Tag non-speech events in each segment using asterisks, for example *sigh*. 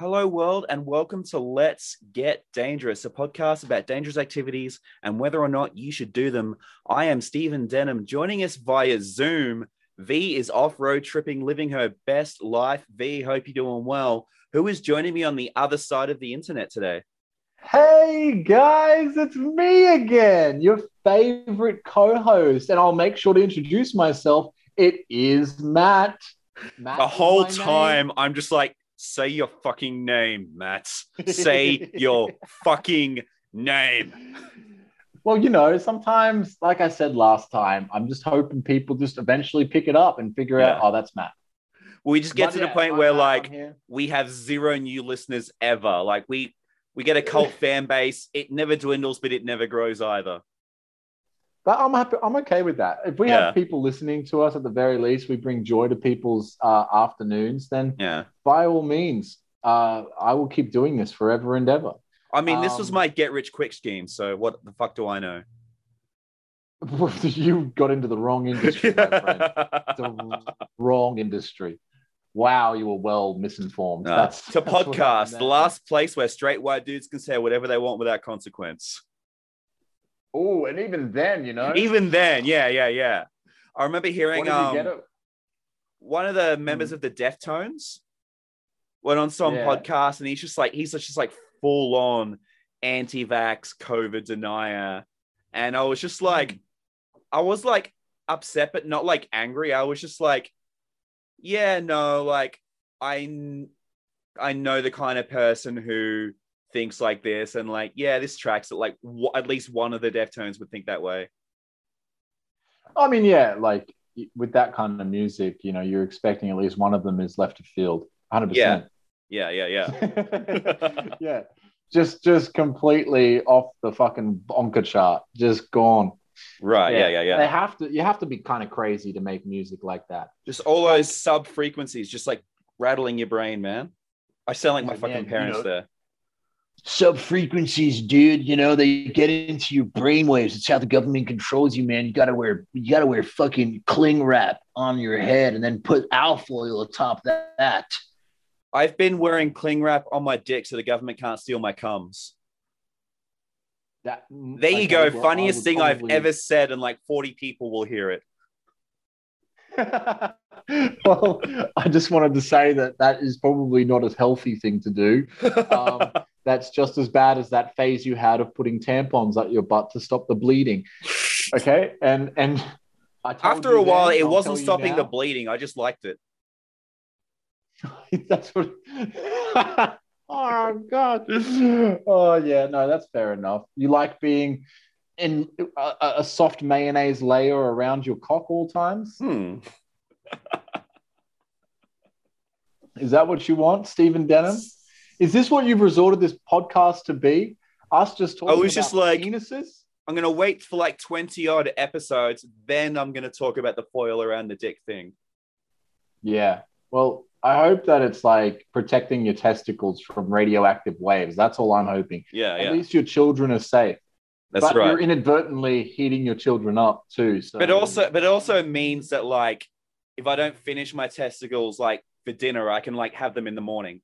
Hello, world, and welcome to Let's Get Dangerous, a podcast about dangerous activities and whether or not you should do them. I am Stephen Denham. Joining us via Zoom, V is off road tripping, living her best life. V, hope you're doing well. Who is joining me on the other side of the internet today? Hey guys, it's me again, your favorite co host. And I'll make sure to introduce myself. It is Matt. Matt The whole my name. time, I'm just like, say your fucking name, Matt. *laughs* Say your fucking name. Well, you know, sometimes, like I said last time, I'm just hoping people just eventually pick it up and figure out, oh, that's Matt. We just get But to the point I'm where, like, we have zero new listeners ever. Like, we we get a cult *laughs* fan base. It never dwindles, but it never grows either. But I'm happy. I'm okay with that. If we Yeah. have people listening to us, at the very least, we bring joy to people's uh, afternoons. Then, Yeah. by all means, uh, I will keep doing this forever and ever. I mean, this was Um, my get rich quick scheme. So what the fuck do I know? *laughs* you got into the wrong industry, my friend. *laughs* the wrong industry. Wow, you were well misinformed. Uh, That's to that's podcast, the last place where straight white dudes can say whatever they want without consequence. Oh, and even then, you know, Even then, yeah, yeah, yeah. I remember hearing um, one of the members Mm. of the Deftones went on some Yeah. podcast and he's just like he's just like full on anti-vax COVID denier. And I was just like, Mm. I was like upset, but not like angry. I was just like, yeah, no, like I I know the kind of person who thinks like this, and like, yeah, this tracks it. Like, w- at least one of the Deftones would think that way. I mean, yeah, like with that kind of music, you know, you're expecting at least one of them is left of field, 100% Yeah, yeah, yeah. *laughs* yeah, just just completely off the fucking bonker chart, just gone. Right. Yeah, yeah, yeah. yeah They have to. You have to be kind of crazy to make music like that. Just all those sub frequencies, just like rattling your brain, man. I sound like my Yeah, fucking man, you parents know- there. Sub frequencies, dude. You know, they get into your brainwaves. It's how the government controls you, man. You gotta wear you gotta wear fucking cling wrap on your head and then put alfoil atop that. I've been wearing cling wrap on my dick so the government can't steal my cums. That There you okay, go. Funniest thing I've ever said, and like 40 people will hear it. *laughs* well, I just wanted to say that that is probably not a healthy thing to do. *laughs* Um, that's just as bad as that phase you had of putting tampons up your butt to stop the bleeding. *laughs* Okay, and and I told After a while, then, it I'll wasn't stopping the bleeding. I just liked it. *laughs* that's what. *laughs* oh God. Oh yeah, no, that's fair enough. You like being in a, a soft mayonnaise layer around your cock all times. Hmm. Is that what you want, Stephen Denham? Is this what you've resorted this podcast to be? Us just talking I was about just like- penises? I'm going to wait for like 20 odd episodes. Then I'm going to talk about the foil around the dick thing. Yeah. Well, I hope that it's like protecting your testicles from radioactive waves. That's all I'm hoping. Yeah, At yeah. least your children are safe. That's but right. you're inadvertently heating your children up too. So. but also but it also means that like if I don't finish my testicles like for dinner, I can like have them in the morning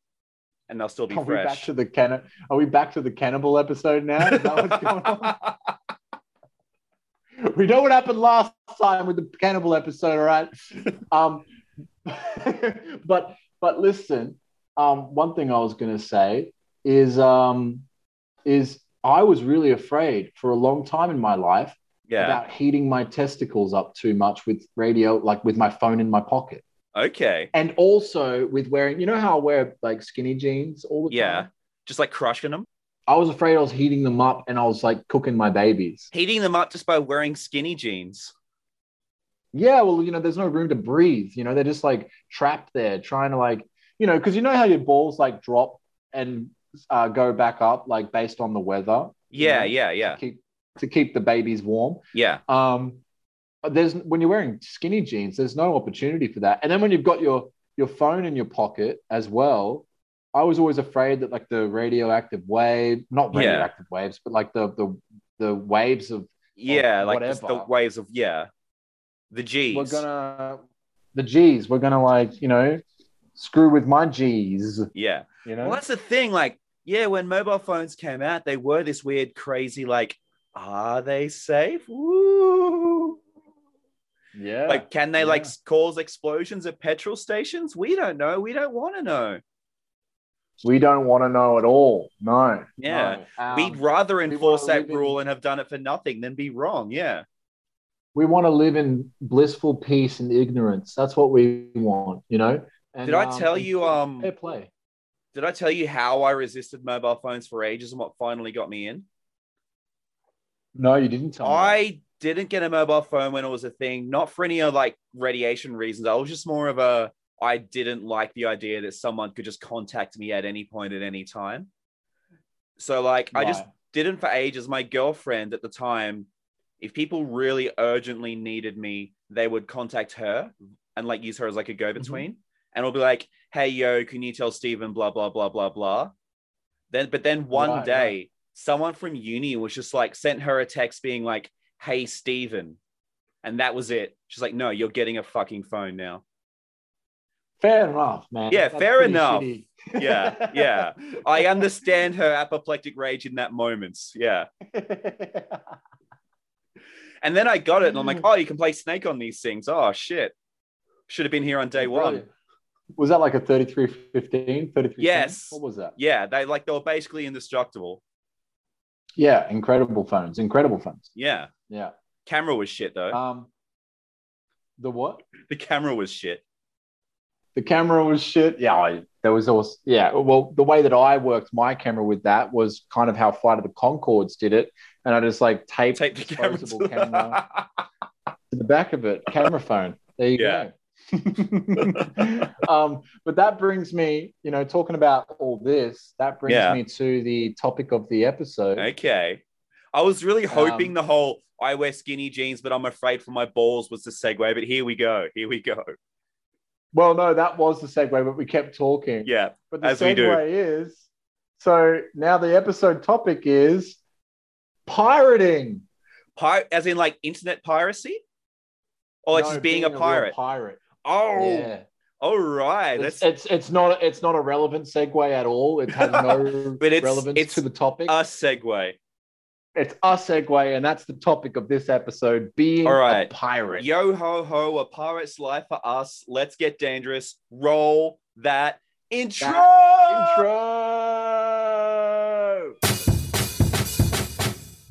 and they'll still be are we back to the canna- Are we back to the cannibal episode now? Is that what's going on? *laughs* we know what happened last time with the cannibal episode, all right? Um, *laughs* but but listen, um, one thing I was going to say is um, is I was really afraid for a long time in my life yeah. about heating my testicles up too much with radio, like with my phone in my pocket, Okay. and also with wearing. You know how I wear like skinny jeans all the Yeah. time. Just like crushing them. I was afraid I was heating them up, and I was like cooking my babies. Heating them up just by wearing skinny jeans. Yeah, well, you know, there's no room to breathe. You know, they're just like trapped there, trying to like, you know, because you know how your balls like drop and uh, go back up, like based on the weather. Yeah, Yeah. yeah, yeah. To keep to keep the babies warm. Yeah. Um, there's when you're wearing skinny jeans, there's no opportunity for that. And then when you've got your your phone in your pocket as well, I was always afraid that like the radioactive wave, not Yeah. radioactive waves, but like the the the waves of Yeah, like just the waves of yeah. The G's. we're gonna the G's, we're gonna like, you know, screw with my G's. Yeah. You know, Well, that's the thing. Like, yeah, when mobile phones came out, they were this weird, crazy, like, are they safe? Woo. Yeah. Like, can they like Yeah. s- cause explosions at petrol stations? We don't know. We don't want to know. we don't want to know at all. No. Yeah. no. Um, We'd rather enforce wanna that live in- rule and have done it for nothing than be wrong. Yeah. we want to live in blissful peace and ignorance. That's what we want. You know. And, Did I um, tell and you? Um, fair play? did I tell you how I resisted mobile phones for ages and what finally got me in? No, you didn't tell me. Didn't get a mobile phone when it was a thing, not for any of like radiation reasons. I was just more of a I didn't like the idea that someone could just contact me at any point at any time. So like I just didn't for ages. My girlfriend at the time, if people really urgently needed me, they would contact her and like use her as like a go-between. Mm-hmm. And it'll be like, hey yo, can you tell Steven blah blah blah blah blah. Then but then one Right, day someone from uni was just like sent her a text being like, hey Steven. And that was it. She's like, no, you're getting a fucking phone now. Fair enough, man. Yeah, That's fair enough. shitty. Yeah, *laughs* yeah. I understand her apoplectic rage in that moment. Yeah. *laughs* And then I got it and I'm like, mm. oh, you can play Snake on these things. Oh, shit. Should have been here on day one. Was that like a 3315, 3310? Yes. What was that? Yeah, they like they were basically indestructible. Yeah, incredible phones. Incredible phones. Yeah. Yeah. Camera was shit though. Um, the what? the camera was shit. The camera was shit. Yeah, I, there was also yeah. Well, the way that I worked my camera with that was kind of how Flight of the Conchords did it, and I just like taped Tape the camera. disposable To camera *laughs* to the back of it, camera phone. There you Yeah. go. *laughs* um, but that brings me, you know, talking about all this, that brings Yeah. me to the topic of the episode. okay. I was really hoping Um, the whole I wear skinny jeans, but I'm afraid for my balls was the segue. But here we go. Here we go. Well, no, that was the segue, but we kept talking. Yeah. But the as we do. segue is so now the episode topic is pirating. Pir- as in like internet piracy? Or No, just being, a real pirate? pirate. oh, Yeah. all right. It's, it's it's not it's not a relevant segue at all. It has no *laughs* But it's- relevance it's to the topic. a segue. It's a segue, and that's the topic of this episode: being All right. a pirate. Yo ho ho, a pirate's life for us. Let's get dangerous. Roll that intro. Intro.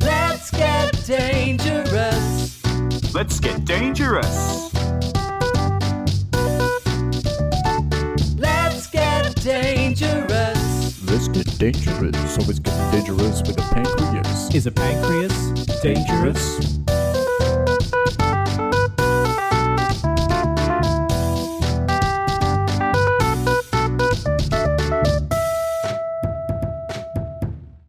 Let's get dangerous. Let's get dangerous. Let's get dangerous. Let's get dangerous. Always getting dangerous with a pancreas. Is a pancreas dangerous?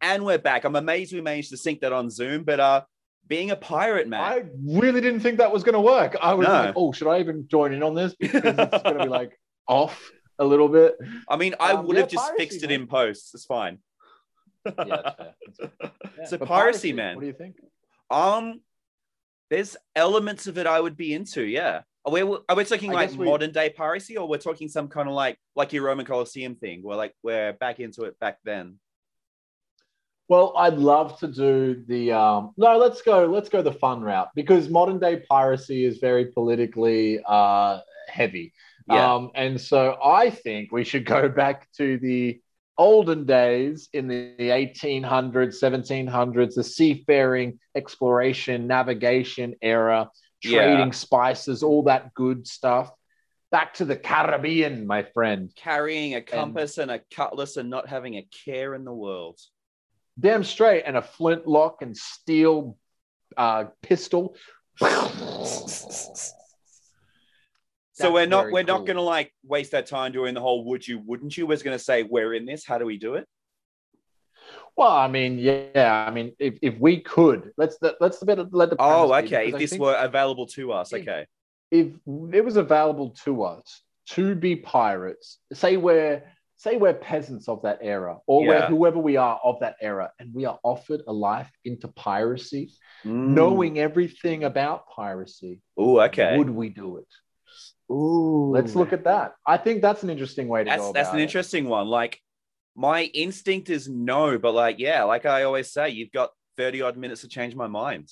And we're back. I'm amazed we managed to sync that on Zoom, but uh being a pirate, man. I really didn't think that was going to work. I was No. like, "Oh, should I even join in on this?" Because it's going to be like *laughs* off a little bit. I mean, I Um, would yeah, have just piracy, fixed it man. in post. It's fine. Yeah, that's fair. That's fair. *laughs* Yeah. So But piracy, man. What do you think? Um, there's elements of it I would be into. Yeah. Are we, are we talking I like we- modern day piracy, or we're talking some kind of like like your Roman Colosseum thing, where like we're back into it back then? Well, I'd love to do the um, no. Let's go. Let's go the fun route because modern day piracy is very politically uh, heavy. Yeah. Um, and so I think we should go back to the olden days in the 1800s, 1700s, the seafaring, exploration, navigation era, Yeah. trading spices, all that good stuff. Back to the Caribbean, my friend. Carrying a compass and a cutlass and not having a care in the world. Damn straight, and a flintlock and steel uh, pistol. *laughs* So we're not we're cool. not gonna like waste that time doing the whole would you wouldn't you. We're gonna say we're in this. How do we do it? Well, I mean, yeah, I mean, if, if we could, let's let's let the let the Oh, okay. If this think were available to us, if- okay. if it was available to us to be pirates, say we're say we're peasants of that era, or we're whoever we are of that era, and we are offered a life into piracy, Mm. knowing everything about piracy, Oh, okay. would we do it? Ooh, Let's look at that. I think that's an interesting way to that's go. that's an it. interesting one. Like my instinct is no, but like yeah, like I always say, you've got thirty odd minutes to change my mind.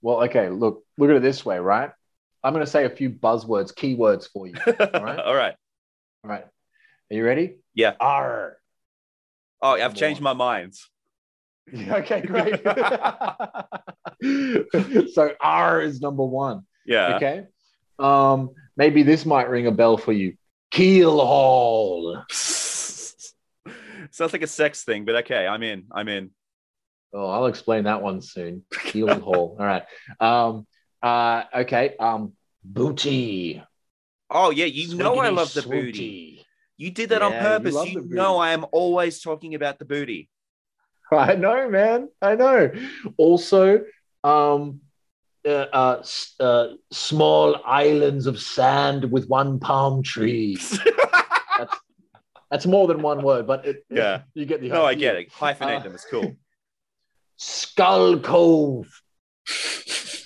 Well, okay. Look, look at it this way, right? I'm going to say a few buzzwords, keywords for you. All right. *laughs* all right. All right. Are you ready? Yeah. R. Oh, I've changed my mind. *laughs* Okay, great. *laughs* so R is number one. Yeah. Okay. Um, maybe this might ring a bell for you. Keel haul. *laughs* Sounds like a sex thing, but okay, I'm in. I'm in. Oh, I'll explain that one soon. Keel haul. *laughs* All right. Um, uh, okay. Um, booty. Oh yeah, you know I love the booty. You did that on Yeah, you purpose. love You, know. I am always talking about the booty. *laughs* I know, man. I know. Also, um, uh, uh, uh, small islands of sand with one palm tree. *laughs* That's more than one word, but it, Yeah. you get the no, I get it. Hyphenate Uh, them. It's cool. Skull Cove. *laughs*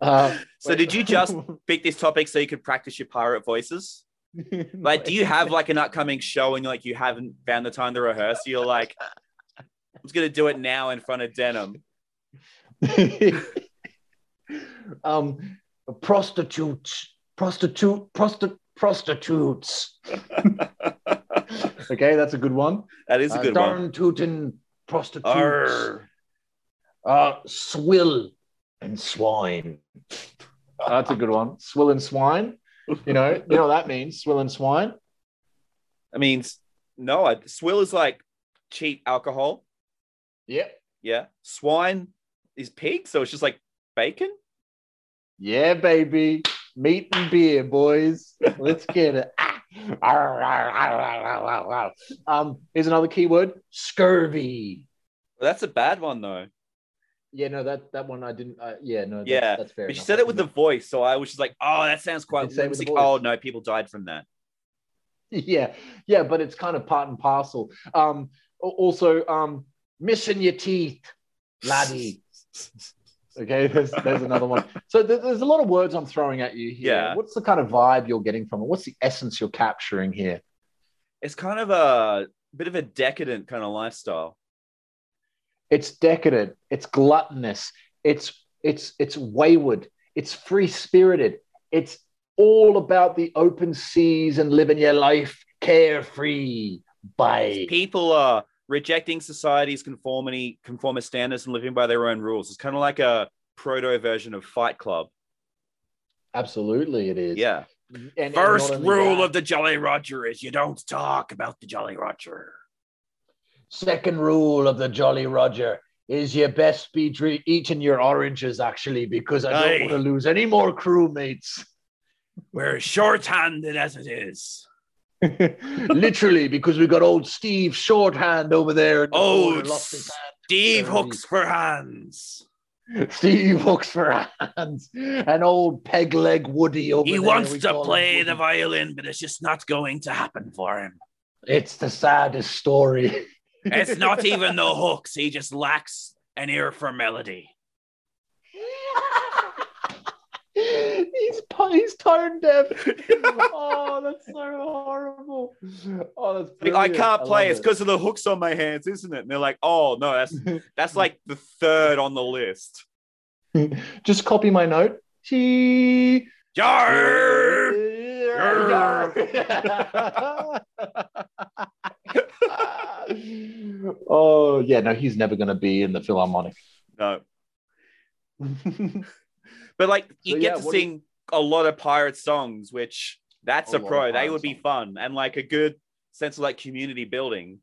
Uh, So did you just pick this topic so you could practice your pirate voices? *laughs* Like, do you have like an upcoming show and like you haven't found the time to rehearse? You're like, I'm just gonna do it now in front of Denham. Um, prostitutes, prostitute, prosti- prostitutes. *laughs* okay, that's a good one. That is a Uh, good one. darn tootin' prostitutes. Arr. Uh, swill and swine. that's a good one. Swill and swine. You know, you know what that means. Swill and swine. I mean, no, I, swill is like cheap alcohol. Yep. Yeah. Swine is pig, so it's just like bacon. Yeah, baby. Meat and beer, boys. Let's get it. Um, here's another keyword: scurvy. Well, That's a bad one though. Yeah, no, that that one I didn't. Uh, yeah, no, that's, Yeah, that's fair. But enough. said it with the voice, so I was just like, oh, that sounds quite say with the whimsical. voice. Oh no, people died from that. *laughs* yeah, yeah, but it's kind of part and parcel. Um, also, um, missing your teeth, laddie. *laughs* Okay, *laughs* there's there's another one. So there's a lot of words I'm throwing at you here. Yeah. What's the kind of vibe you're getting from it? What's the essence you're capturing here? It's kind of a bit of a decadent kind of lifestyle. It's decadent. It's gluttonous. It's it's it's wayward. It's free spirited. It's all about the open seas and living your life carefree. Bye. People are rejecting society's conformity, conformist standards, and living by their own rules. It's kind of like a proto version of Fight Club. Absolutely, it is. Yeah. Mm-hmm. And- and First not only rule that, of the Jolly Roger is you don't talk about the Jolly Roger. Second rule of the Jolly Roger is you best be dre- eating your oranges, actually, because I don't Aye. want to lose any more crewmates. We're short-handed as it is. *laughs* Literally, because we got old Steve Shorthand over there. Oh, corner, lost his Steve hooks for hands. Steve hooks for hands. And old peg leg Woody over He there. He wants to play the violin, but it's just not going to happen for him. It's the saddest story. It's not *laughs* even the hooks. He just lacks an ear for melody. *laughs* he's he's tone deaf. *laughs* oh, that's so horrible. Oh, that's Like, I can't play. love It's because of the hooks on my hands, isn't it? And they're like, oh no, that's *laughs* that's like the third on the list. *laughs* Just copy my note. Chee. Jar! oh yeah, no, he's never going to be in the Philharmonic. No, but like you So, get yeah, to what do you- sing a lot of pirate songs, which that's A a, pro. They pirate would be songs. fun and like a good sense of like community building.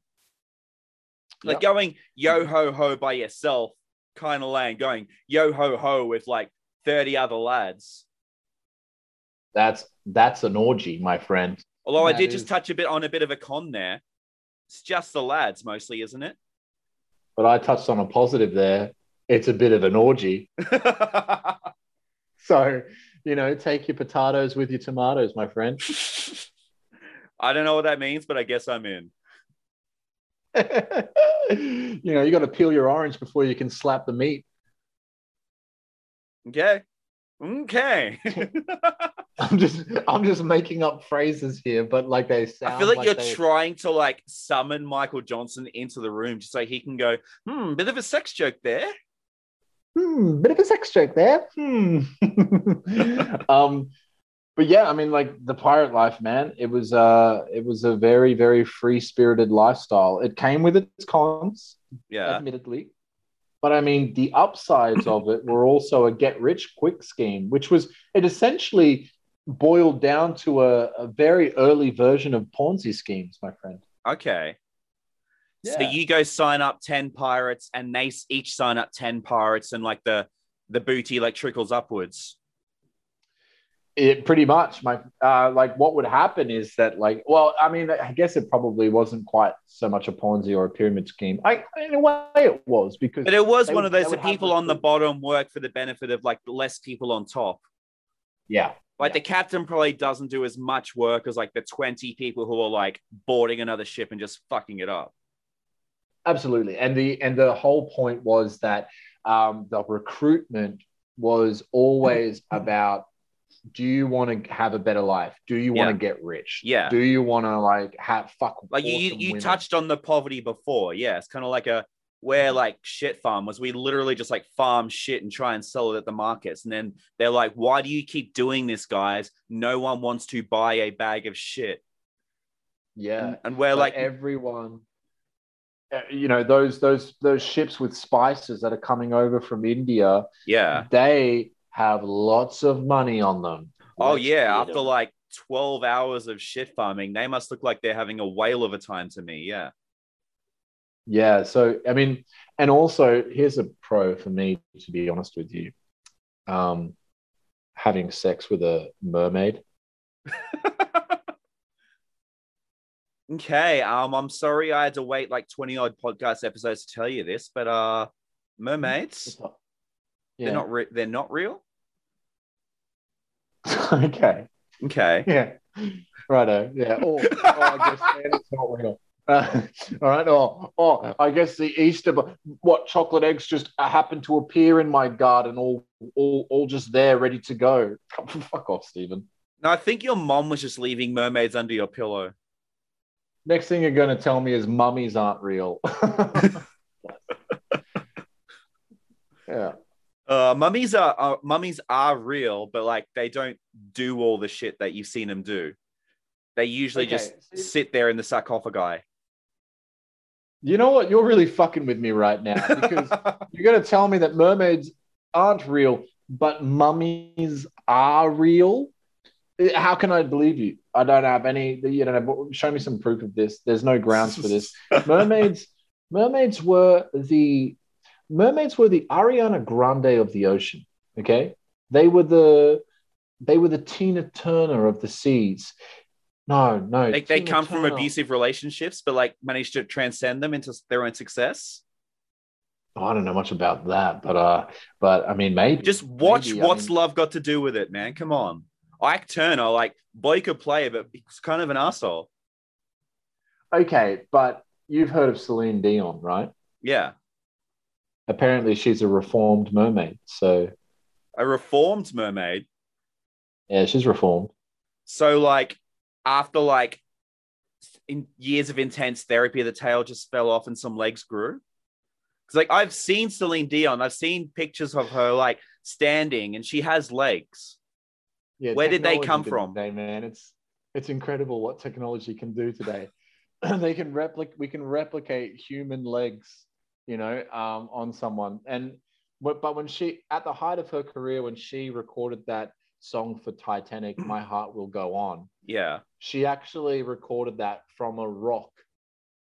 Like Yep. going yo ho ho by yourself, kind of lame. Going yo ho ho with like thirty other lads. That's that's an orgy, my friend. Although I That did just touch a bit on a bit of a con there. It's just the lads mostly, isn't it? But I touched on a positive there. It's a bit of an orgy. *laughs* *laughs* So, you know, take your potatoes with your tomatoes, my friend. *laughs* I don't know what that means, but I guess I'm in. *laughs* you know, you got to peel your orange before you can slap the meat. Okay. Okay. I'm just I'm just making up phrases here, but like they sound. I feel like, you're they- trying to like summon Michael Johnson into the room just so he can go, hmm, bit of a sex joke there. Hmm, bit of a sex joke there. Hmm. *laughs* um, but yeah, I mean, like the pirate life, man. It was uh, it was a very very free spirited lifestyle. It came with its cons, Yeah. admittedly. But I mean, the upsides of it were also a get rich quick scheme, which was it essentially boiled down to a, a very early version of Ponzi schemes, my friend. Okay. So you go sign up 10 pirates and they each sign up 10 pirates and like the the booty like trickles upwards. It pretty much my uh, like what would happen is that like well I mean I guess it probably wasn't quite so much a Ponzi or a pyramid scheme. I in a way it was because But it was one would- of those that people on the bottom work for the benefit of like less people on top. yeah Like Yeah. the captain probably doesn't do as much work as like the 20 people who are like boarding another ship and just fucking it up. Absolutely and the and the whole point was that um, the recruitment was always *laughs* about do you want to have a better life do you want to get rich Yeah. do you want to like have fuck Like you, awesome you women? touched on the poverty before. Yeah, it's kind of like a where like shit farm was. We literally just like farm shit and try and sell it at the markets. And then they're like, "Why do you keep doing this, guys? No one wants to buy a bag of shit." yeah And, and we're But like, everyone you know those those those ships with spices that are coming over from india "Yeah, they have lots of money on them oh Let's yeah." after After 'em. like twelve hours of shit farming, they must look like they're having a whale of a time to me. Yeah. Yeah, so I mean, and also here's a pro for me, to be honest with you. Um, having sex with a mermaid. *laughs* okay. Um, I'm sorry I had to wait like 20 odd podcast episodes to tell you this, but uh mermaids, Yeah. they're not re- they're not real. *laughs* okay. Okay. Yeah. Righto. Yeah. Oh, I guess *laughs* it's not real. Uh, *laughs* all right. Oh, oh, I guess the Easter, what chocolate eggs just happen to appear in my garden, all, all, all just there, ready to go. Fuck off, Stephen. No, I think your mom was just leaving mermaids under your pillow. Next thing you're going to tell me is mummies aren't real. *laughs* yeah. Uh, mummies are uh, mummies are real, but like they don't do all the shit that you've seen them do. They usually Okay, just sit there in the sarcophagi. You know what? You're really fucking with me right now *laughs* because you're going to tell me that mermaids aren't real, but mummies are real. How can I believe you? I don't have any. You don't know, show me some proof of this. There's no grounds for this. *laughs* Mermaids, mermaids were the mermaids were the Ariana Grande of the ocean. Okay, they were the they were the Tina Turner of the seas. No, no, They, they Tina come from abusive relationships, but like managed to transcend them into their own success. Oh, I don't know much about that, but uh, but I mean, maybe Just watch Maybe, I what's mean- love got to do with it, man. Come on. Ike Turner, like boy could play, but he's kind of an asshole. Okay, but you've heard of Celine Dion, right? Yeah. Apparently, she's a reformed mermaid. So A reformed mermaid. yeah, she's reformed. So like after like in years of intense therapy, the tail just fell off and some legs grew. Because like I've seen Celine Dion, I've seen pictures of her like standing and she has legs. Yeah, Where did they come from? Today, man, it's it's incredible what technology can do today. *clears throat* they can replicate. We can replicate human legs, you know, um, on someone. And but but when she at the height of her career, when she recorded that song for Titanic, *clears throat* "My Heart Will Go On," Yeah. she actually recorded that from a rock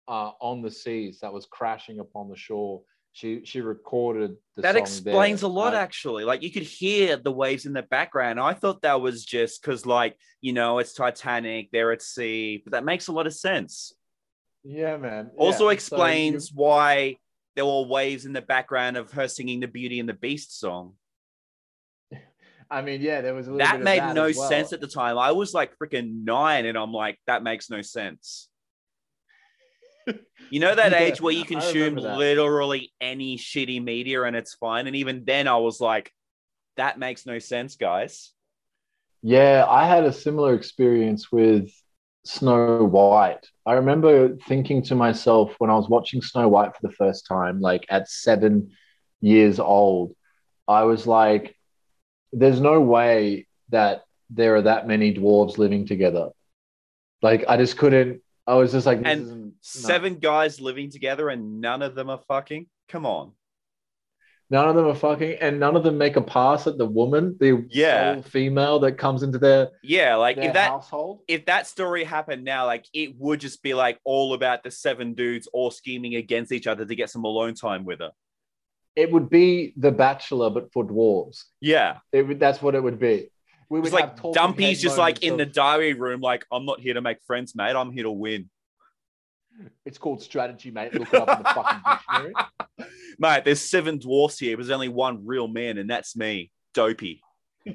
uh, on the seas that was crashing upon the shore. She she recorded the that explains there, a lot right? actually. Like you could hear the waves in the background. I thought that was just because like, you know, it's Titanic, they're at sea, but that makes a lot of sense. Yeah, man. Also Yeah, so you- explains why there were waves in the background of her singing the Beauty and the Beast song. *laughs* I mean, yeah, there was a little bit That of made that no well. sense at the time. I was like freaking nine, and I'm like, that makes no sense. You know that *laughs* Yeah, age where you consume literally any shitty media and it's fine. And even then, I was like, that makes no sense, guys. Yeah, I had a similar experience with Snow White. I remember thinking to myself when I was watching Snow White for the first time, like at seven years old, I was like, there's no way that there are that many dwarves living together. Like, I just couldn't, I was just like, this And isn't- no. Seven guys living together and none of them are fucking. Come on. None of them are fucking, and none of them make a pass at the woman, the Yeah. female that comes into their, Yeah, like their if that household. if that story happened now, like it would just be like all about the seven dudes all scheming against each other to get some alone time with her. It would be The Bachelor, but for dwarves. Yeah. It that's what it would be. We would like Dumpy's just like in the diary room, like, I'm not here to make friends, mate. I'm here to win. It's called strategy, mate. Look it up in the fucking dictionary. *laughs* Mate, there's seven dwarfs here, but there's only one real man, and that's me. Dopey. *laughs*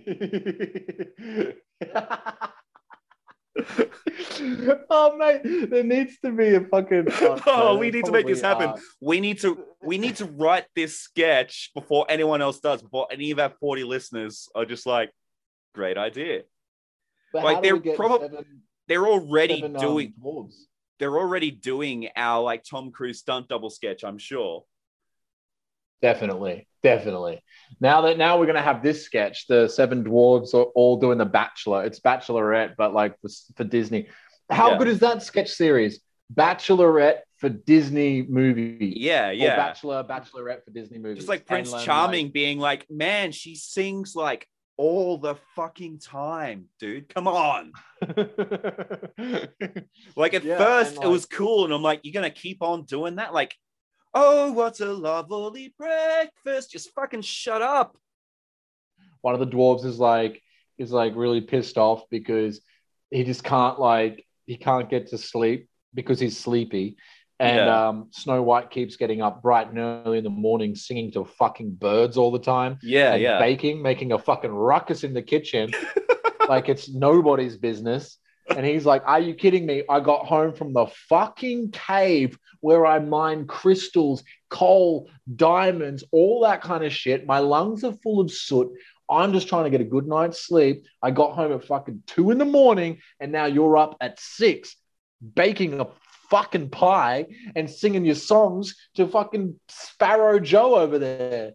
oh mate, there needs to be a fucking. *laughs* Oh, no, we need to make this happen. are. We need to we need to write this sketch before anyone else does, before any of our 40 listeners are just like, great idea. But like, they're we get prob- seven, They're already seven, um, doing dwarves? they're already doing our like Tom Cruise stunt double sketch, I'm sure. Definitely, definitely. Now that now we're gonna have this sketch, the seven dwarves are all doing the Bachelor. It's Bachelorette, but like for, for Disney. How Yeah. good is that sketch series? Bachelorette for Disney movie. Yeah, Or yeah. Bachelor, Bachelorette for Disney movies. Just like Prince then, Charming being like, man, she sings like all the fucking time, dude. Come on. like- *laughs* Like at Yeah, first and, it was cool, and I'm like, you're gonna keep on doing that? Like, oh, what a lovely breakfast. Just fucking shut up. one of the dwarves is like is like really pissed off because he just can't like he can't get to sleep because he's sleepy and Yeah. um snow white keeps getting up bright and early in the morning singing to fucking birds all the time Yeah, and yeah. baking making a fucking ruckus in the kitchen. *laughs* Like it's nobody's business. And he's like are you kidding me? I got home from the fucking cave where i mine crystals coal diamonds all that kind of shit. My lungs are full of soot. I'm just trying to get a good night's sleep. I got home at fucking two in the morning and now you're up at six baking a fucking pie and singing your songs to fucking sparrow joe over there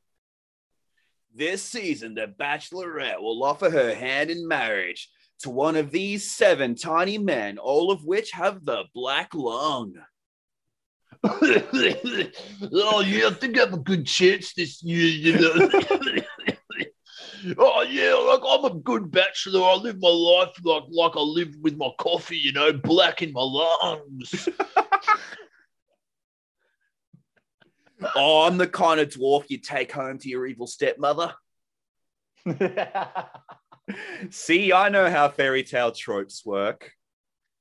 This season, the Bachelorette will offer her hand in marriage to one of these seven tiny men, all of which have the black lung. *laughs* oh yeah, I think I have a good chance this year, you know. *laughs* oh yeah, like I'm a good bachelor. I live my life like like I live with my coffee, you know, black in my lungs. *laughs* Oh, I'm the kind of dwarf you take home to your evil stepmother. *laughs* See, I know how fairy tale tropes work.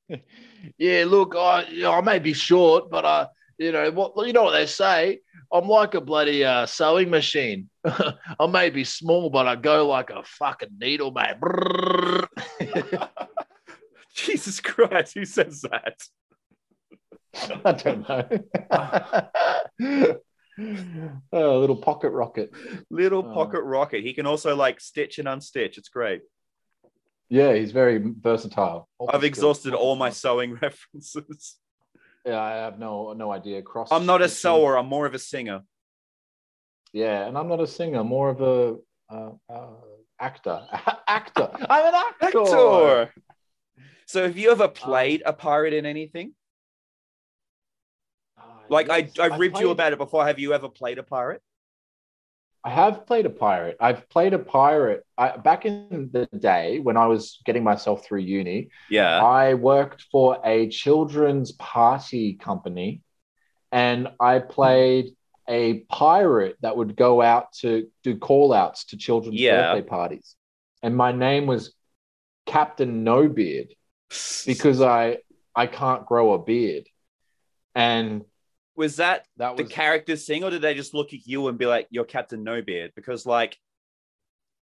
*laughs* yeah, look, I you know, I may be short, but I you know what you know what they say. I'm like a bloody uh, sewing machine. *laughs* I may be small, but I go like a fucking needle, mate. *laughs* Jesus Christ, who says that? *laughs* I don't know. oh, a little pocket rocket. Little Oh. pocket rocket. He can also like stitch and unstitch. It's great. Yeah, he's very versatile. I've exhausted all my sewing references. Yeah, I have no no idea. Cross. I'm not a sewer. I'm more of a singer. Yeah, and I'm not a singer. More of a uh, uh, actor. *laughs* actor. *laughs* I'm an actor. Actor. So, have you ever played a pirate in anything? Ah, Like yes, I, I ribbed you played- about it before. Have you ever played a pirate? I have played a pirate. I've played a pirate I, back in the day when I was getting myself through uni. Yeah. I worked for a children's party company and I played a pirate that would go out to do call outs to children's Yeah. birthday parties. And my name was Captain No Beard *laughs* because I I can't grow a beard. And was that that the was characters sing, or did they just look at you and be like, "You're Captain No Beard"? Because like,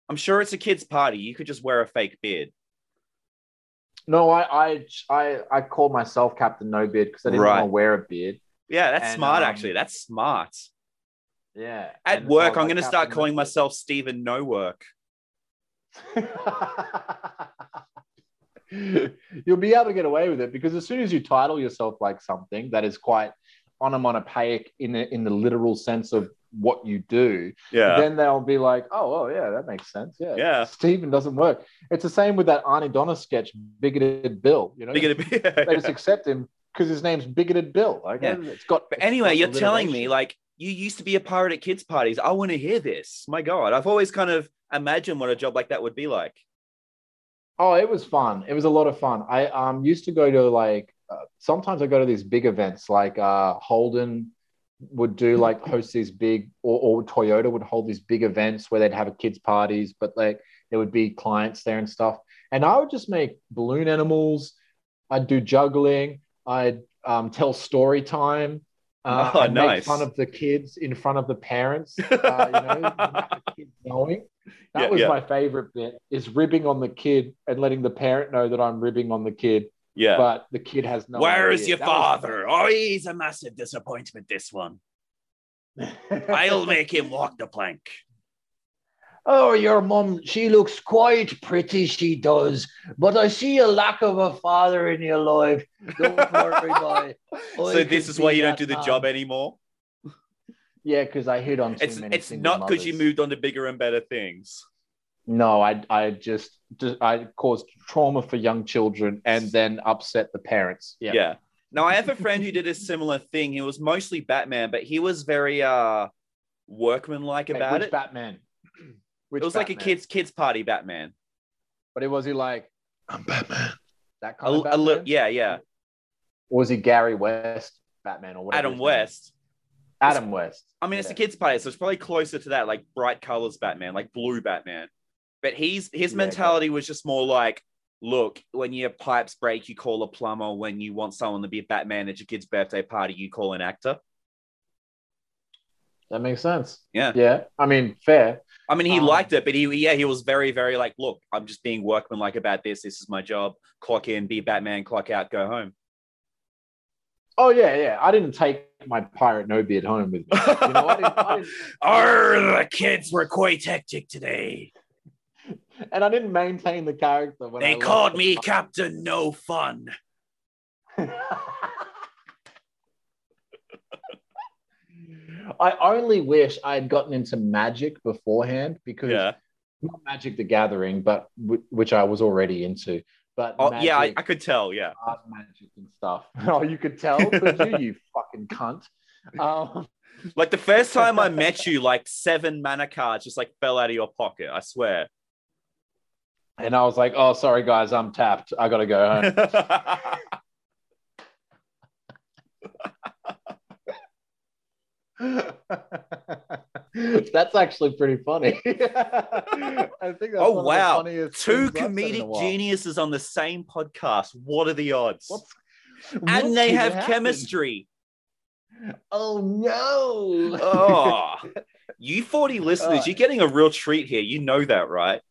I'm sure it's a kid's party. You could just wear a fake beard. no, I I I, I called myself Captain No Beard because I didn't Right. want to wear a beard. Yeah, that's And, smart. um, actually, that's smart. Yeah. At work, I'm like, going to start calling No myself Stephen No Work. *laughs* You'll be able to get away with it because as soon as you title yourself like something that is quite onomatopoeic in the, in the literal sense of what you do, Yeah. then they'll be like, oh, oh, yeah, that makes sense. Yeah. Yeah. Stephen doesn't work. It's the same with that Arnie Donna sketch, Bigoted Bill. You know, to be- *laughs* they just accept him because his name's Bigoted Bill. Like, Yeah. it's got. But anyway, you're telling me like you used to be a pirate at kids' parties. I want to hear this. My God, I've always kind of imagined what a job like that would be like. Oh, it was fun. It was a lot of fun. I um used to go to like uh, sometimes I go to these big events like uh Holden would do like host these big or, or Toyota would hold these big events where they'd have a kids parties, but like there would be clients there and stuff. And I would just make balloon animals. I'd do juggling. I'd um, tell story time. *laughs* Uh, Oh, I'd make nice. fun of the kids in front of the parents. Uh, you know, *laughs* knowing. That Yeah, was yeah. my favorite bit is ribbing on the kid and letting the parent know that I'm ribbing on the kid, Yeah. but the kid has no Where idea. is your That was- father? Oh, he's a massive disappointment. This one. *laughs* I'll make him walk the plank. Oh, your mum, she looks quite pretty, she does. But I see a lack of a father in your life. Don't worry, *laughs* boy. So this is why you don't do the man. job anymore. yeah, because I hit on too It's it's not because you moved on to bigger and better things. No, I I just I caused trauma for young children and then upset the parents. Yeah. Yeah. Now I have a friend who did a similar thing. He was mostly Batman, but he was very uh workmanlike Hey, about which it. Batman? Which it was like a kids kids party Batman. But it was he like I'm Batman. that A, kind of a li- yeah, yeah. Or was he Gary West Batman or whatever? Adam his name West. Adam West. I mean, it's a kids' party, so it's probably closer to that, like bright colors Batman, like blue Batman. But he's his Yeah, mentality was just more like, look, when your pipes break, you call a plumber. When you want someone to be a Batman at your kid's birthday party, you call an actor. That makes sense. Yeah. Yeah. I mean, fair. I mean, he Um, liked it, but he yeah, he was very, very like, look, I'm just being workmanlike about this. This is my job. Clock in, be Batman, clock out, go home. Oh yeah, yeah. I didn't take my pirate no beard home with me. You know, I didn't, I didn't, *laughs* Arr, the kids were quite hectic today. And I didn't maintain the character. When I They left called me. Captain No Fun. *laughs* I only wish I had gotten into magic beforehand because Yeah. not Magic the Gathering, but w- which I was already into. But Oh, yeah, I, I could tell. Yeah. magic and stuff. *laughs* Oh, you could tell, could you? You *laughs* fucking cunt. Um, Like the first time I met you, like seven mana cards just like fell out of your pocket. I swear. And I was like, "Oh, sorry guys, I'm tapped. I gotta go home." *laughs* that's actually pretty funny. *laughs* I think that's Oh, one of the wow. funniest Two things I've said in a comedic geniuses on the same podcast. What are the odds? What's- what and they have happen? chemistry. Oh no! Oh, you 40 listeners, Uh, you're getting a real treat here. You know that, right?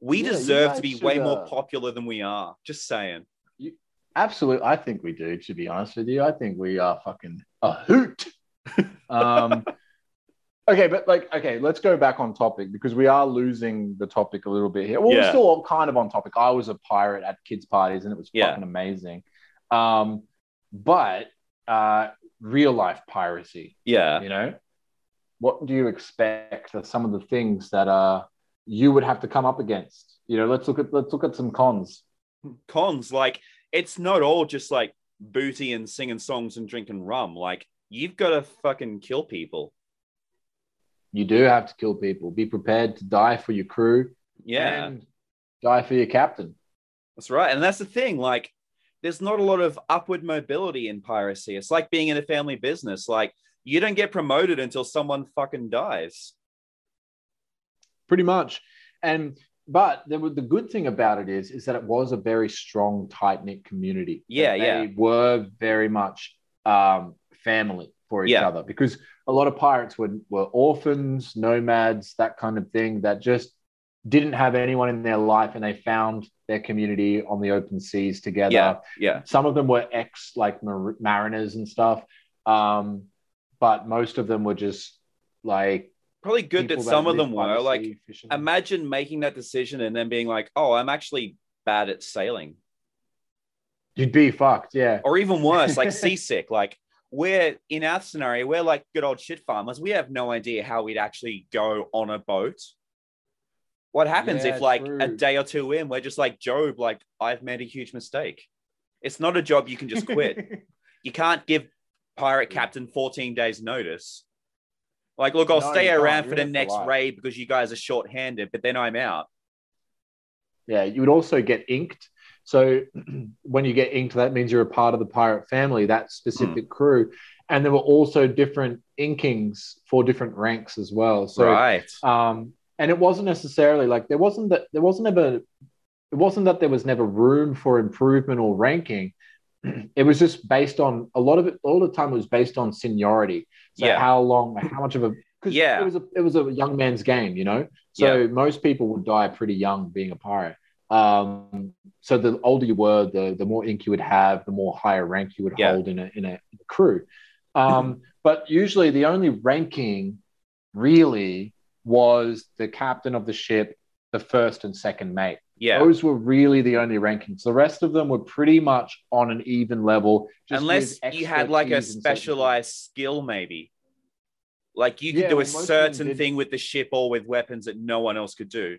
We Yeah, deserve to be should, way more uh, popular than we are. Just saying. You... Absolutely, I think we do. To be honest with you, I think we are fucking a hoot. *laughs* um, okay, but like, okay, let's go back on topic because we are losing the topic a little bit here. Well, Yeah. we're still kind of on topic. I was a pirate at kids' parties, and it was Yeah. fucking amazing. Um, but uh, real life piracy, Yeah. you know, what do you expect? Are some of the things that uh you would have to come up against? You know, let's look at let's look at some cons. Cons, like, it's not all just like booty and singing songs and drinking rum. Like, you've got to fucking kill people. You do have to kill people. Be prepared to die for your crew. Yeah. and die for your captain. That's right. And that's the thing. Like, there's not a lot of upward mobility in piracy. It's like being in a family business. Like, you don't get promoted until someone fucking dies. Pretty much. And but there was the good thing about it is is that it was a very strong, tight knit community. Yeah, That yeah. They were very much um, family for each Yeah. other because a lot of pirates were were orphans, nomads, that kind of thing that just didn't have anyone in their life and they found their community on the open seas together. Yeah. Yeah. Some of them were ex like mar- mariners and stuff, um, but most of them were just like probably good that some of them were. Like, fishing. imagine making that decision and then being like, oh, I'm actually bad at sailing. you'd be fucked. Yeah. Or even worse, like *laughs* seasick. Like, we're in our scenario, we're like good old shit farmers. We have no idea how we'd actually go on a boat. What happens Yeah, if, like, a day or two in, we're just like, Job, like, I've made a huge mistake? It's not a job you can just quit. *laughs* you can't give pirate captain 14 days notice. Like, look, I'll No, stay around for the it for next raid because you guys are short-handed, but then I'm out. Yeah, you would also get inked. So *clears throat* when you get inked, that means you're a part of the pirate family, that specific Hmm. crew. And there were also different inkings for different ranks as well. So right. um, and it wasn't necessarily like there wasn't that there wasn't ever it wasn't that there was never room for improvement or ranking. *clears throat* It was just based on a lot of it. All the time, it was based on seniority. So Yeah. how long, how much of a because Yeah. it was a it was a young man's game, you know. So most people would die pretty young being a pirate. Um, so the older you were, the the more ink you would have, the more higher rank you would Yeah. hold in a in a, in a crew. *clears throat* Um, but usually the only ranking really was the captain of the ship, the first and second mate. Yeah. Those were really the only rankings. The rest of them were pretty much on an even level. Unless you had like a expertise in certain specialized skill, maybe. Like you could Yeah, do a well, most of them certain thing with the ship or with weapons that no one else could do.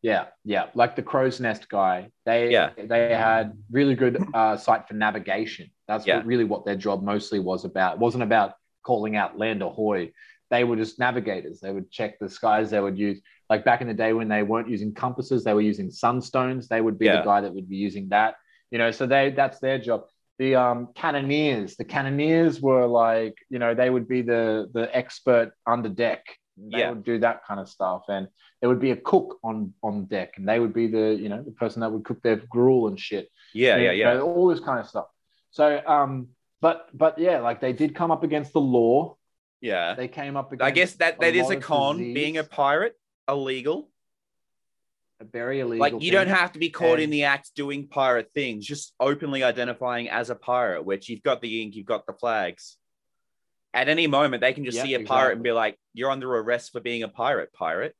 Yeah, yeah, like the crow's nest guy. They Yeah. they had really good uh, sight for navigation. That's Yeah. what, really what their job mostly was about. It wasn't about calling out land ahoy. They were just navigators. They would check the skies. They would use like back in the day when they weren't using compasses, they were using sunstones. They would be Yeah. the guy that would be using that. You know, so they that's their job. The um, cannoneers, the cannoneers were like, you know, they would be the the expert under deck. They Yeah. would do that kind of stuff, and there would be a cook on on deck, and they would be the you know the person that would cook their gruel and shit. Yeah, You yeah, yeah. know, all this kind of stuff. So, um, but but yeah, like they did come up against the law. Yeah. They came up against. I guess that that is a con. disease, Being a pirate, illegal. very illegal. Like you don't have to be caught in the act doing pirate things, just openly identifying as a pirate, which you've got the ink, you've got the flags. At any moment, they can just Yeah, see a pirate and be like, "You're under arrest for being a pirate, pirate."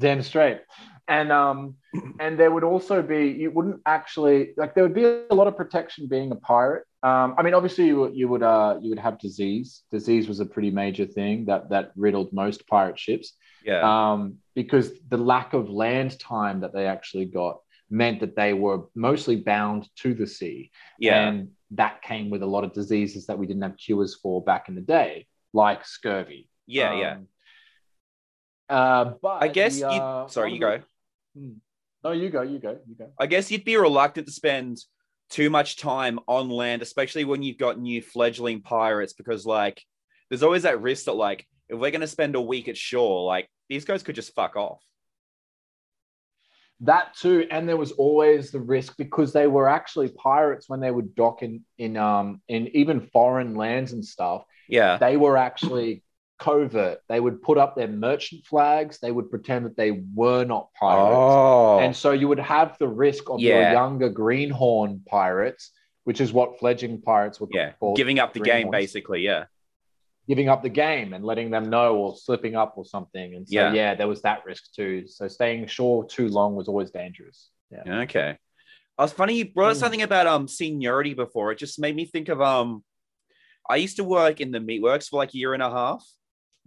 Damn straight. And um and there would also be you wouldn't actually like there would be a lot of protection being a pirate. Um i mean obviously you, would- you would uh you would have disease. Disease was a pretty major thing that that riddled most pirate ships. Yeah, um because the lack of land time that they actually got meant that they were mostly bound to the sea. Yeah, and that came with a lot of diseases that we didn't have cures for back in the day like scurvy. Yeah, yeah. Uh, but I guess the, uh, Sorry, you go. the- Hmm. No, you go. You go. You go. I guess you'd be reluctant to spend too much time on land, especially when you've got new fledgling pirates, because like there's always that risk that like if we're gonna spend a week at shore, like these guys could just fuck off. That too, and there was always the risk because they were actually pirates when they would dock in in um in even foreign lands and stuff. Yeah, They were actually covert. They would put up their merchant flags. They would pretend that they were not pirates. Oh, And so you would have the risk of Yeah. your younger greenhorn pirates, which is what fledgling pirates were yeah, called. giving up the game basically. Yeah, giving up the game and letting them know or slipping up or something. And so, Yeah. yeah, there was that risk too. So staying ashore too long was always dangerous. Yeah. Okay. I was funny you brought up Hmm. something about um seniority before. It just made me think of um I used to work in the meatworks for like a year and a half.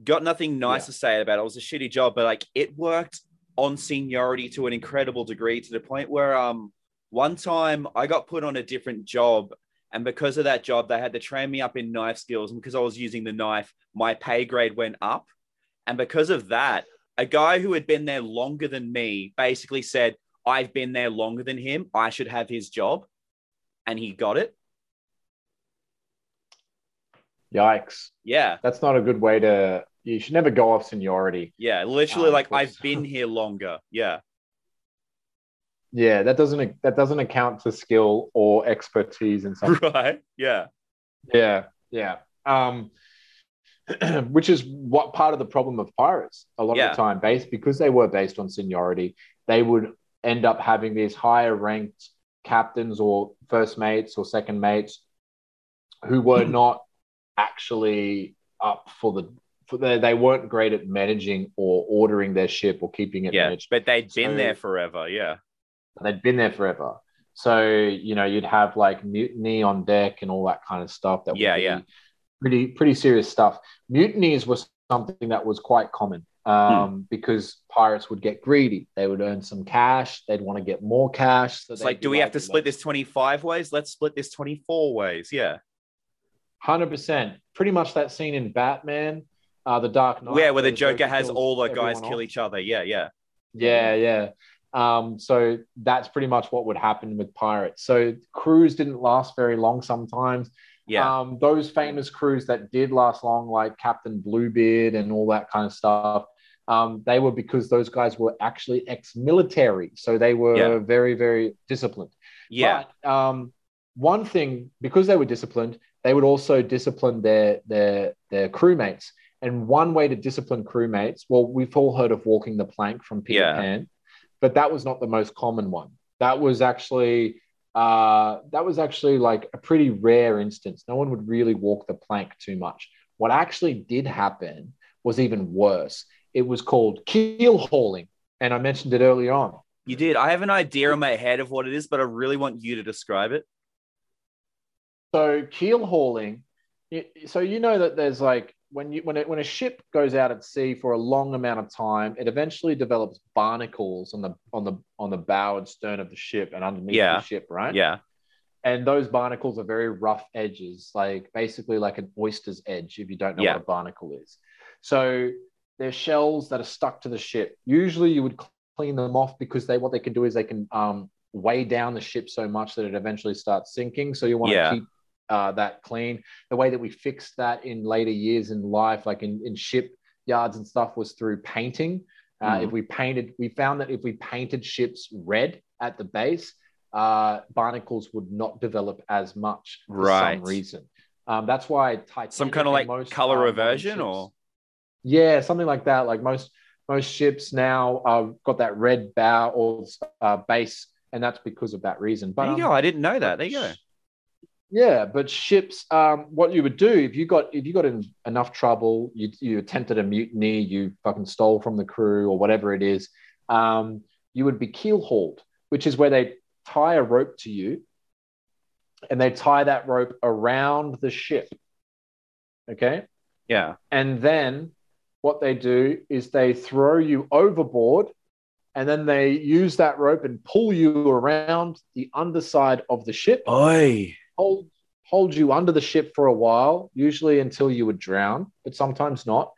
Got nothing nice Yeah. to say about it. It was a shitty job, but like it worked on seniority to an incredible degree to the point where um one time I got put on a different job and because of that job they had to train me up in knife skills and because I was using the knife my pay grade went up and because of that a guy who had been there longer than me basically said I've been there longer than him. I should have his job. And he got it. Yikes. Yeah. That's not a good way to, you should never go off seniority. Yeah. Literally, Ah, like. I've been here longer. Yeah. Yeah, that doesn't that doesn't account for skill or expertise in something. *laughs* Right. Yeah. Yeah, yeah. Um, *clears throat* which is what part of the problem of pirates a lot Yeah. of the time, based because they were based on seniority, they would end up having these higher ranked captains or first mates or second mates who were *clears throat* not actually up for the they, they weren't great at managing or ordering their ship or keeping it Yeah, managed. but they'd been So- there forever. Yeah, They'd been there forever. So, you know, you'd have like mutiny on deck and all that kind of stuff. That would Yeah, be yeah. Pretty, pretty serious stuff. Mutinies was something that was quite common um, Hmm. because pirates would get greedy. They would earn some cash. They'd want to get more cash. So it's like, do we have to split this twenty-five ways? Let's split this twenty-four ways. Yeah, Hundred percent. Pretty much that scene in Batman, uh, the Dark Knight. yeah, where the Joker has all the guys kill off. each other. Yeah, yeah, Yeah, yeah. Um, so that's pretty much what would happen with pirates. So crews didn't last very long sometimes. yeah. Um, those famous crews that did last long, like Captain Bluebeard and all that kind of stuff, um, they were because those guys were actually ex-military, so they were Yeah. very, very disciplined. yeah. But, um, one thing, because they were disciplined, they would also discipline their their their crewmates. And one way to discipline crewmates, well, we've all heard of walking the plank from Peter Yeah. Pan, but that was not the most common one. That was actually uh, that was actually like a pretty rare instance. No one would really walk the plank too much. What actually did happen was even worse. It was called keel hauling, and I mentioned it earlier on. You did. I have an idea in my head of what it is, but I really want you to describe it. So keel hauling. So you know that there's like when you when it, when a ship goes out at sea for a long amount of time, it eventually develops barnacles on the on the on the bow and stern of the ship and underneath Yeah. the ship, right? Yeah, And those barnacles are very rough edges, like basically like an oyster's edge, if you don't know Yeah. what a barnacle is. So they're shells that are stuck to the ship. Usually you would clean them off because they what they can do is they can um, weigh down the ship so much that it eventually starts sinking. So you want to Yeah. keep uh, that clean. The way that we fixed that in later years in life, like in, in shipyards and stuff, was through painting. Uh, Mhm. If we painted, we found that if we painted ships red at the base, uh, barnacles would not develop as much for Right. some reason. Um, that's why Titanic some kind of like most, color ships- or yeah, something like that. Like most most ships now uh, got that red bow or uh, base, and that's because of that reason. But there you um, go. I didn't know that. There you go. Yeah, but ships, um, what you would do if you got if you got in enough trouble, you you attempted a mutiny, you fucking stole from the crew or whatever it is, um, you would be keel hauled, which is where they tie a rope to you, and they tie that rope around the ship. Okay, Yeah. and then what they do is they throw you overboard and then they use that rope and pull you around the underside of the ship Oi. Hold hold you under the ship for a while, usually until you would drown, but sometimes not.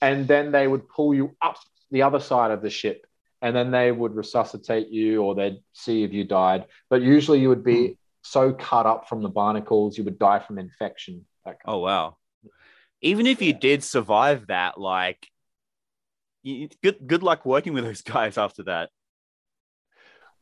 And then they would pull you up the other side of the ship, and then they would resuscitate you, or they'd see if you died. But usually, you would be hmm. so cut up from the barnacles, you would die from infection. That kind Oh wow. Even if you did survive that, like, you, good good luck working with those *laughs* guys after that.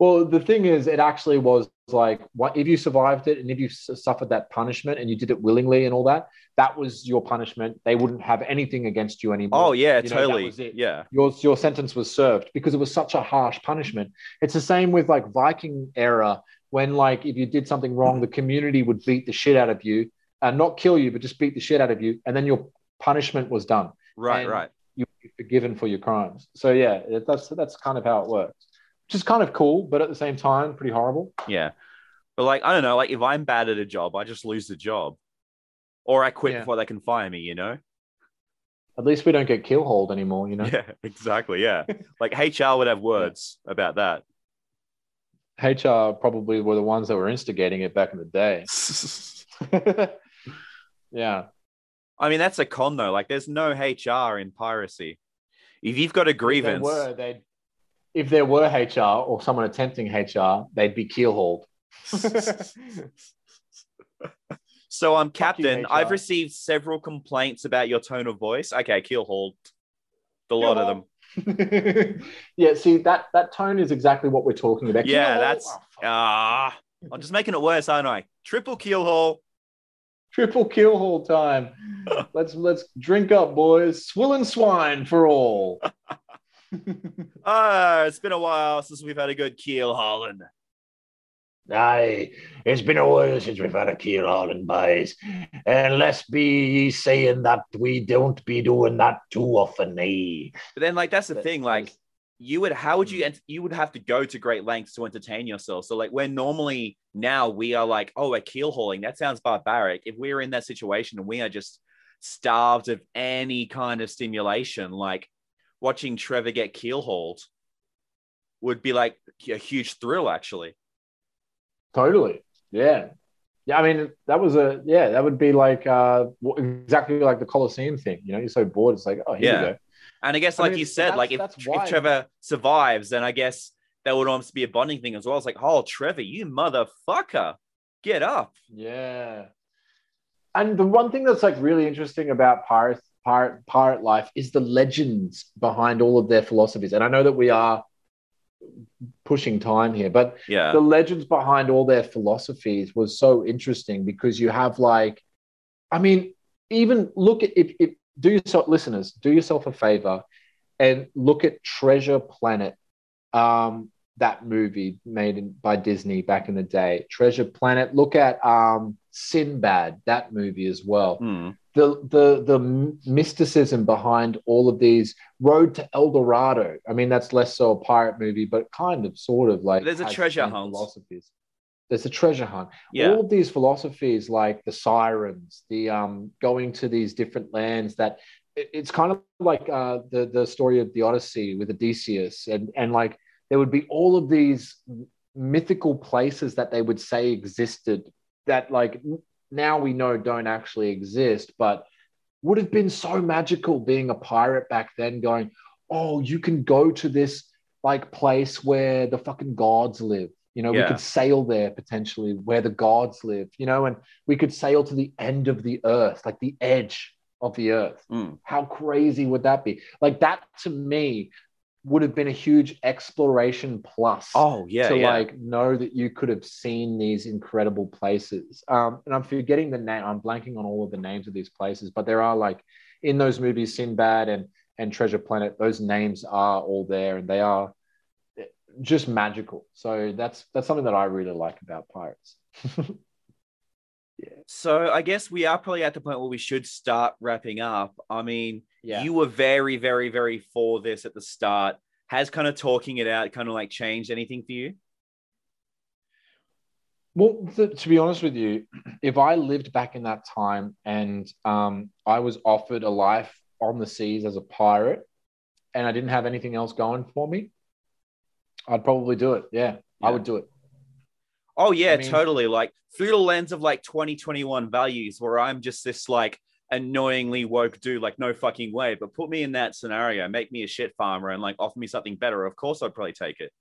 Well, the thing is, it actually was like what if you survived it and if you suffered that punishment and you did it willingly and all that, that was your punishment. They wouldn't have anything against you anymore. Oh yeah, You know, that totally. was it. Yeah. your your sentence was served because it was such a harsh punishment. It's the same with like Viking era when like if you did something wrong, the community would beat the shit out of you, and not kill you, but just beat the shit out of you, and then your punishment was done. Right, right. You were forgiven for your crimes. So yeah, that's that's kind of how it works. Which is kind of cool, but at the same time, pretty horrible. Yeah. But like, I don't know, like if I'm bad at a job, I just lose the job. Or I quit Yeah. before they can fire me, you know? At least we don't get keel hauled anymore, you know. *laughs* Yeah, exactly. Yeah. like HR would have words about that. HR probably were the ones that were instigating it back in the day. *laughs* *laughs* yeah. I mean, that's a con though. Like, there's no HR in piracy. If you've got a grievance, If there were, they'd, if there were HR or someone attempting HR, they'd be keel hauled. *laughs* so I'm you, captain. I've received several complaints about your tone of voice. Okay, keel haul. The lot of them. *laughs* yeah, see that that tone is exactly what we're talking about. Yeah, Keel haul? that's Oh, fuck. ah. I'm just making it worse, aren't I? Triple keel haul. triple keel haul time. *laughs* let's let's drink up, boys. Swill and swine for all. *laughs* Ah, it's been a while since we've had a good keel hauling. Aye, it's been a while since we've had a Keel Holland, boys. And let's be saying that we don't be doing that too often, eh? But then, like, that's the thing. Like, you would, how would you, ent- you would have to go to great lengths to entertain yourself. So, like, when normally now we are like, oh, we're keel hauling. That sounds barbaric. If we're in that situation and we are just starved of any kind of stimulation, like watching Trevor get keel hauled would be like a huge thrill, actually. Totally. Yeah. Yeah. I mean, that was a, yeah, that would be like uh, exactly like the Colosseum thing. You know, you're so bored. It's like, oh, here Yeah. we go. And I guess, I like mean, you said, like if, if Trevor survives, then I guess that would almost be a bonding thing as well. It's like, oh, Trevor, you motherfucker, get up. Yeah. And the one thing that's like really interesting about pirate pirate pirate life is the legends behind all of their philosophies. And I know that we are pushing time here, but Yeah. the legends behind all their philosophies was so interesting because you have like, I mean, even look at if, if do yourself listeners do yourself a favor and look at Treasure Planet, um, that movie made in, by Disney back in the day. Treasure Planet. Look at um, Sinbad, that movie as well Hmm. The the the mysticism behind all of these Road to El Dorado. I mean, that's less so a pirate movie, but kind of, sort of like There's a treasure hunt. Philosophies. There's a treasure hunt. Yeah. All of these philosophies, like the sirens, the um, going to these different lands. That it- it's kind of like uh, the the story of the Odyssey with Odysseus, and and like there would be all of these mythical places that they would say existed that like now we know don't actually exist, but would have been so magical being a pirate back then, going, oh, you can go to this like place where the fucking gods live. You know, we could sail there potentially where the gods live, you know, and we could sail to the end of the earth, like the edge of the earth. Mm. How crazy would that be? Like that to me would have been a huge exploration plus Oh, yeah. to yeah. like know that you could have seen these incredible places. Um, and I'm forgetting the name. I'm blanking on all of the names of these places, but there are like in those movies, Sinbad and and Treasure Planet. Those names are all there, and they are just magical. So that's that's something that I really like about pirates. *laughs* Yeah. So I guess we are probably at the point where we should start wrapping up. I mean, Yeah. you were very, very, very for this at the start. Has kind of talking it out kind of like changed anything for you? Well, th- to be honest with you, *clears throat* if I lived back in that time and um, I was offered a life on the seas as a pirate and I didn't have anything else going for me, I'd probably do it. Yeah, I would do it. Oh yeah, I mean- totally. Like through the lens of like 2021 values, where I'm just this like annoyingly woke dude, like no fucking way. But put me in that scenario, make me a shit farmer, and like offer me something better. Of course, I'd probably take it.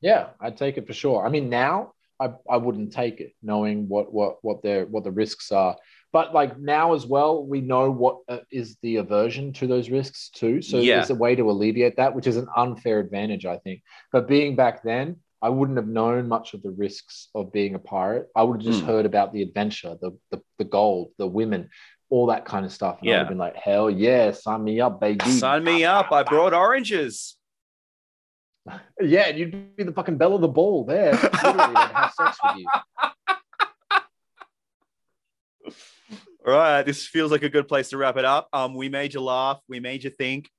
Yeah, I'd take it for sure. I mean, now I, I wouldn't take it, knowing what what what their what the risks are. But like now as well, we know what uh, is the aversion to those risks too. So Yeah. there's a way to alleviate that, which is an unfair advantage, I think. But being back then, I wouldn't have known much of the risks of being a pirate. I would have just Hmm. heard about the adventure, the, the the gold, the women, all that kind of stuff. And I would Yeah. have been like, hell yeah, sign me up, baby. Sign me up. I brought oranges. *laughs* Yeah, and you'd be the fucking belle of the ball there. Literally, have sex with you. *laughs* All right, this feels like a good place to wrap it up. Um, we made you laugh. We made you think.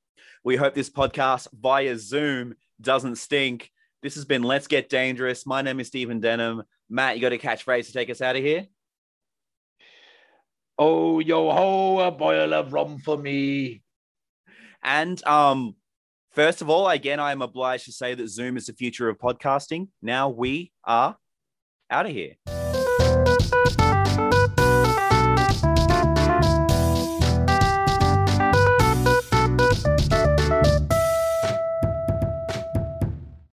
We hope this podcast via Zoom doesn't stink. This has been Let's Get Dangerous. My name is Stephen Denham. Matt, you got a catchphrase to take us out of here? Oh, yo ho, a boil of rum for me. And um, first of all, again, I am obliged to say that Zoom is the future of podcasting. Now we are out of here.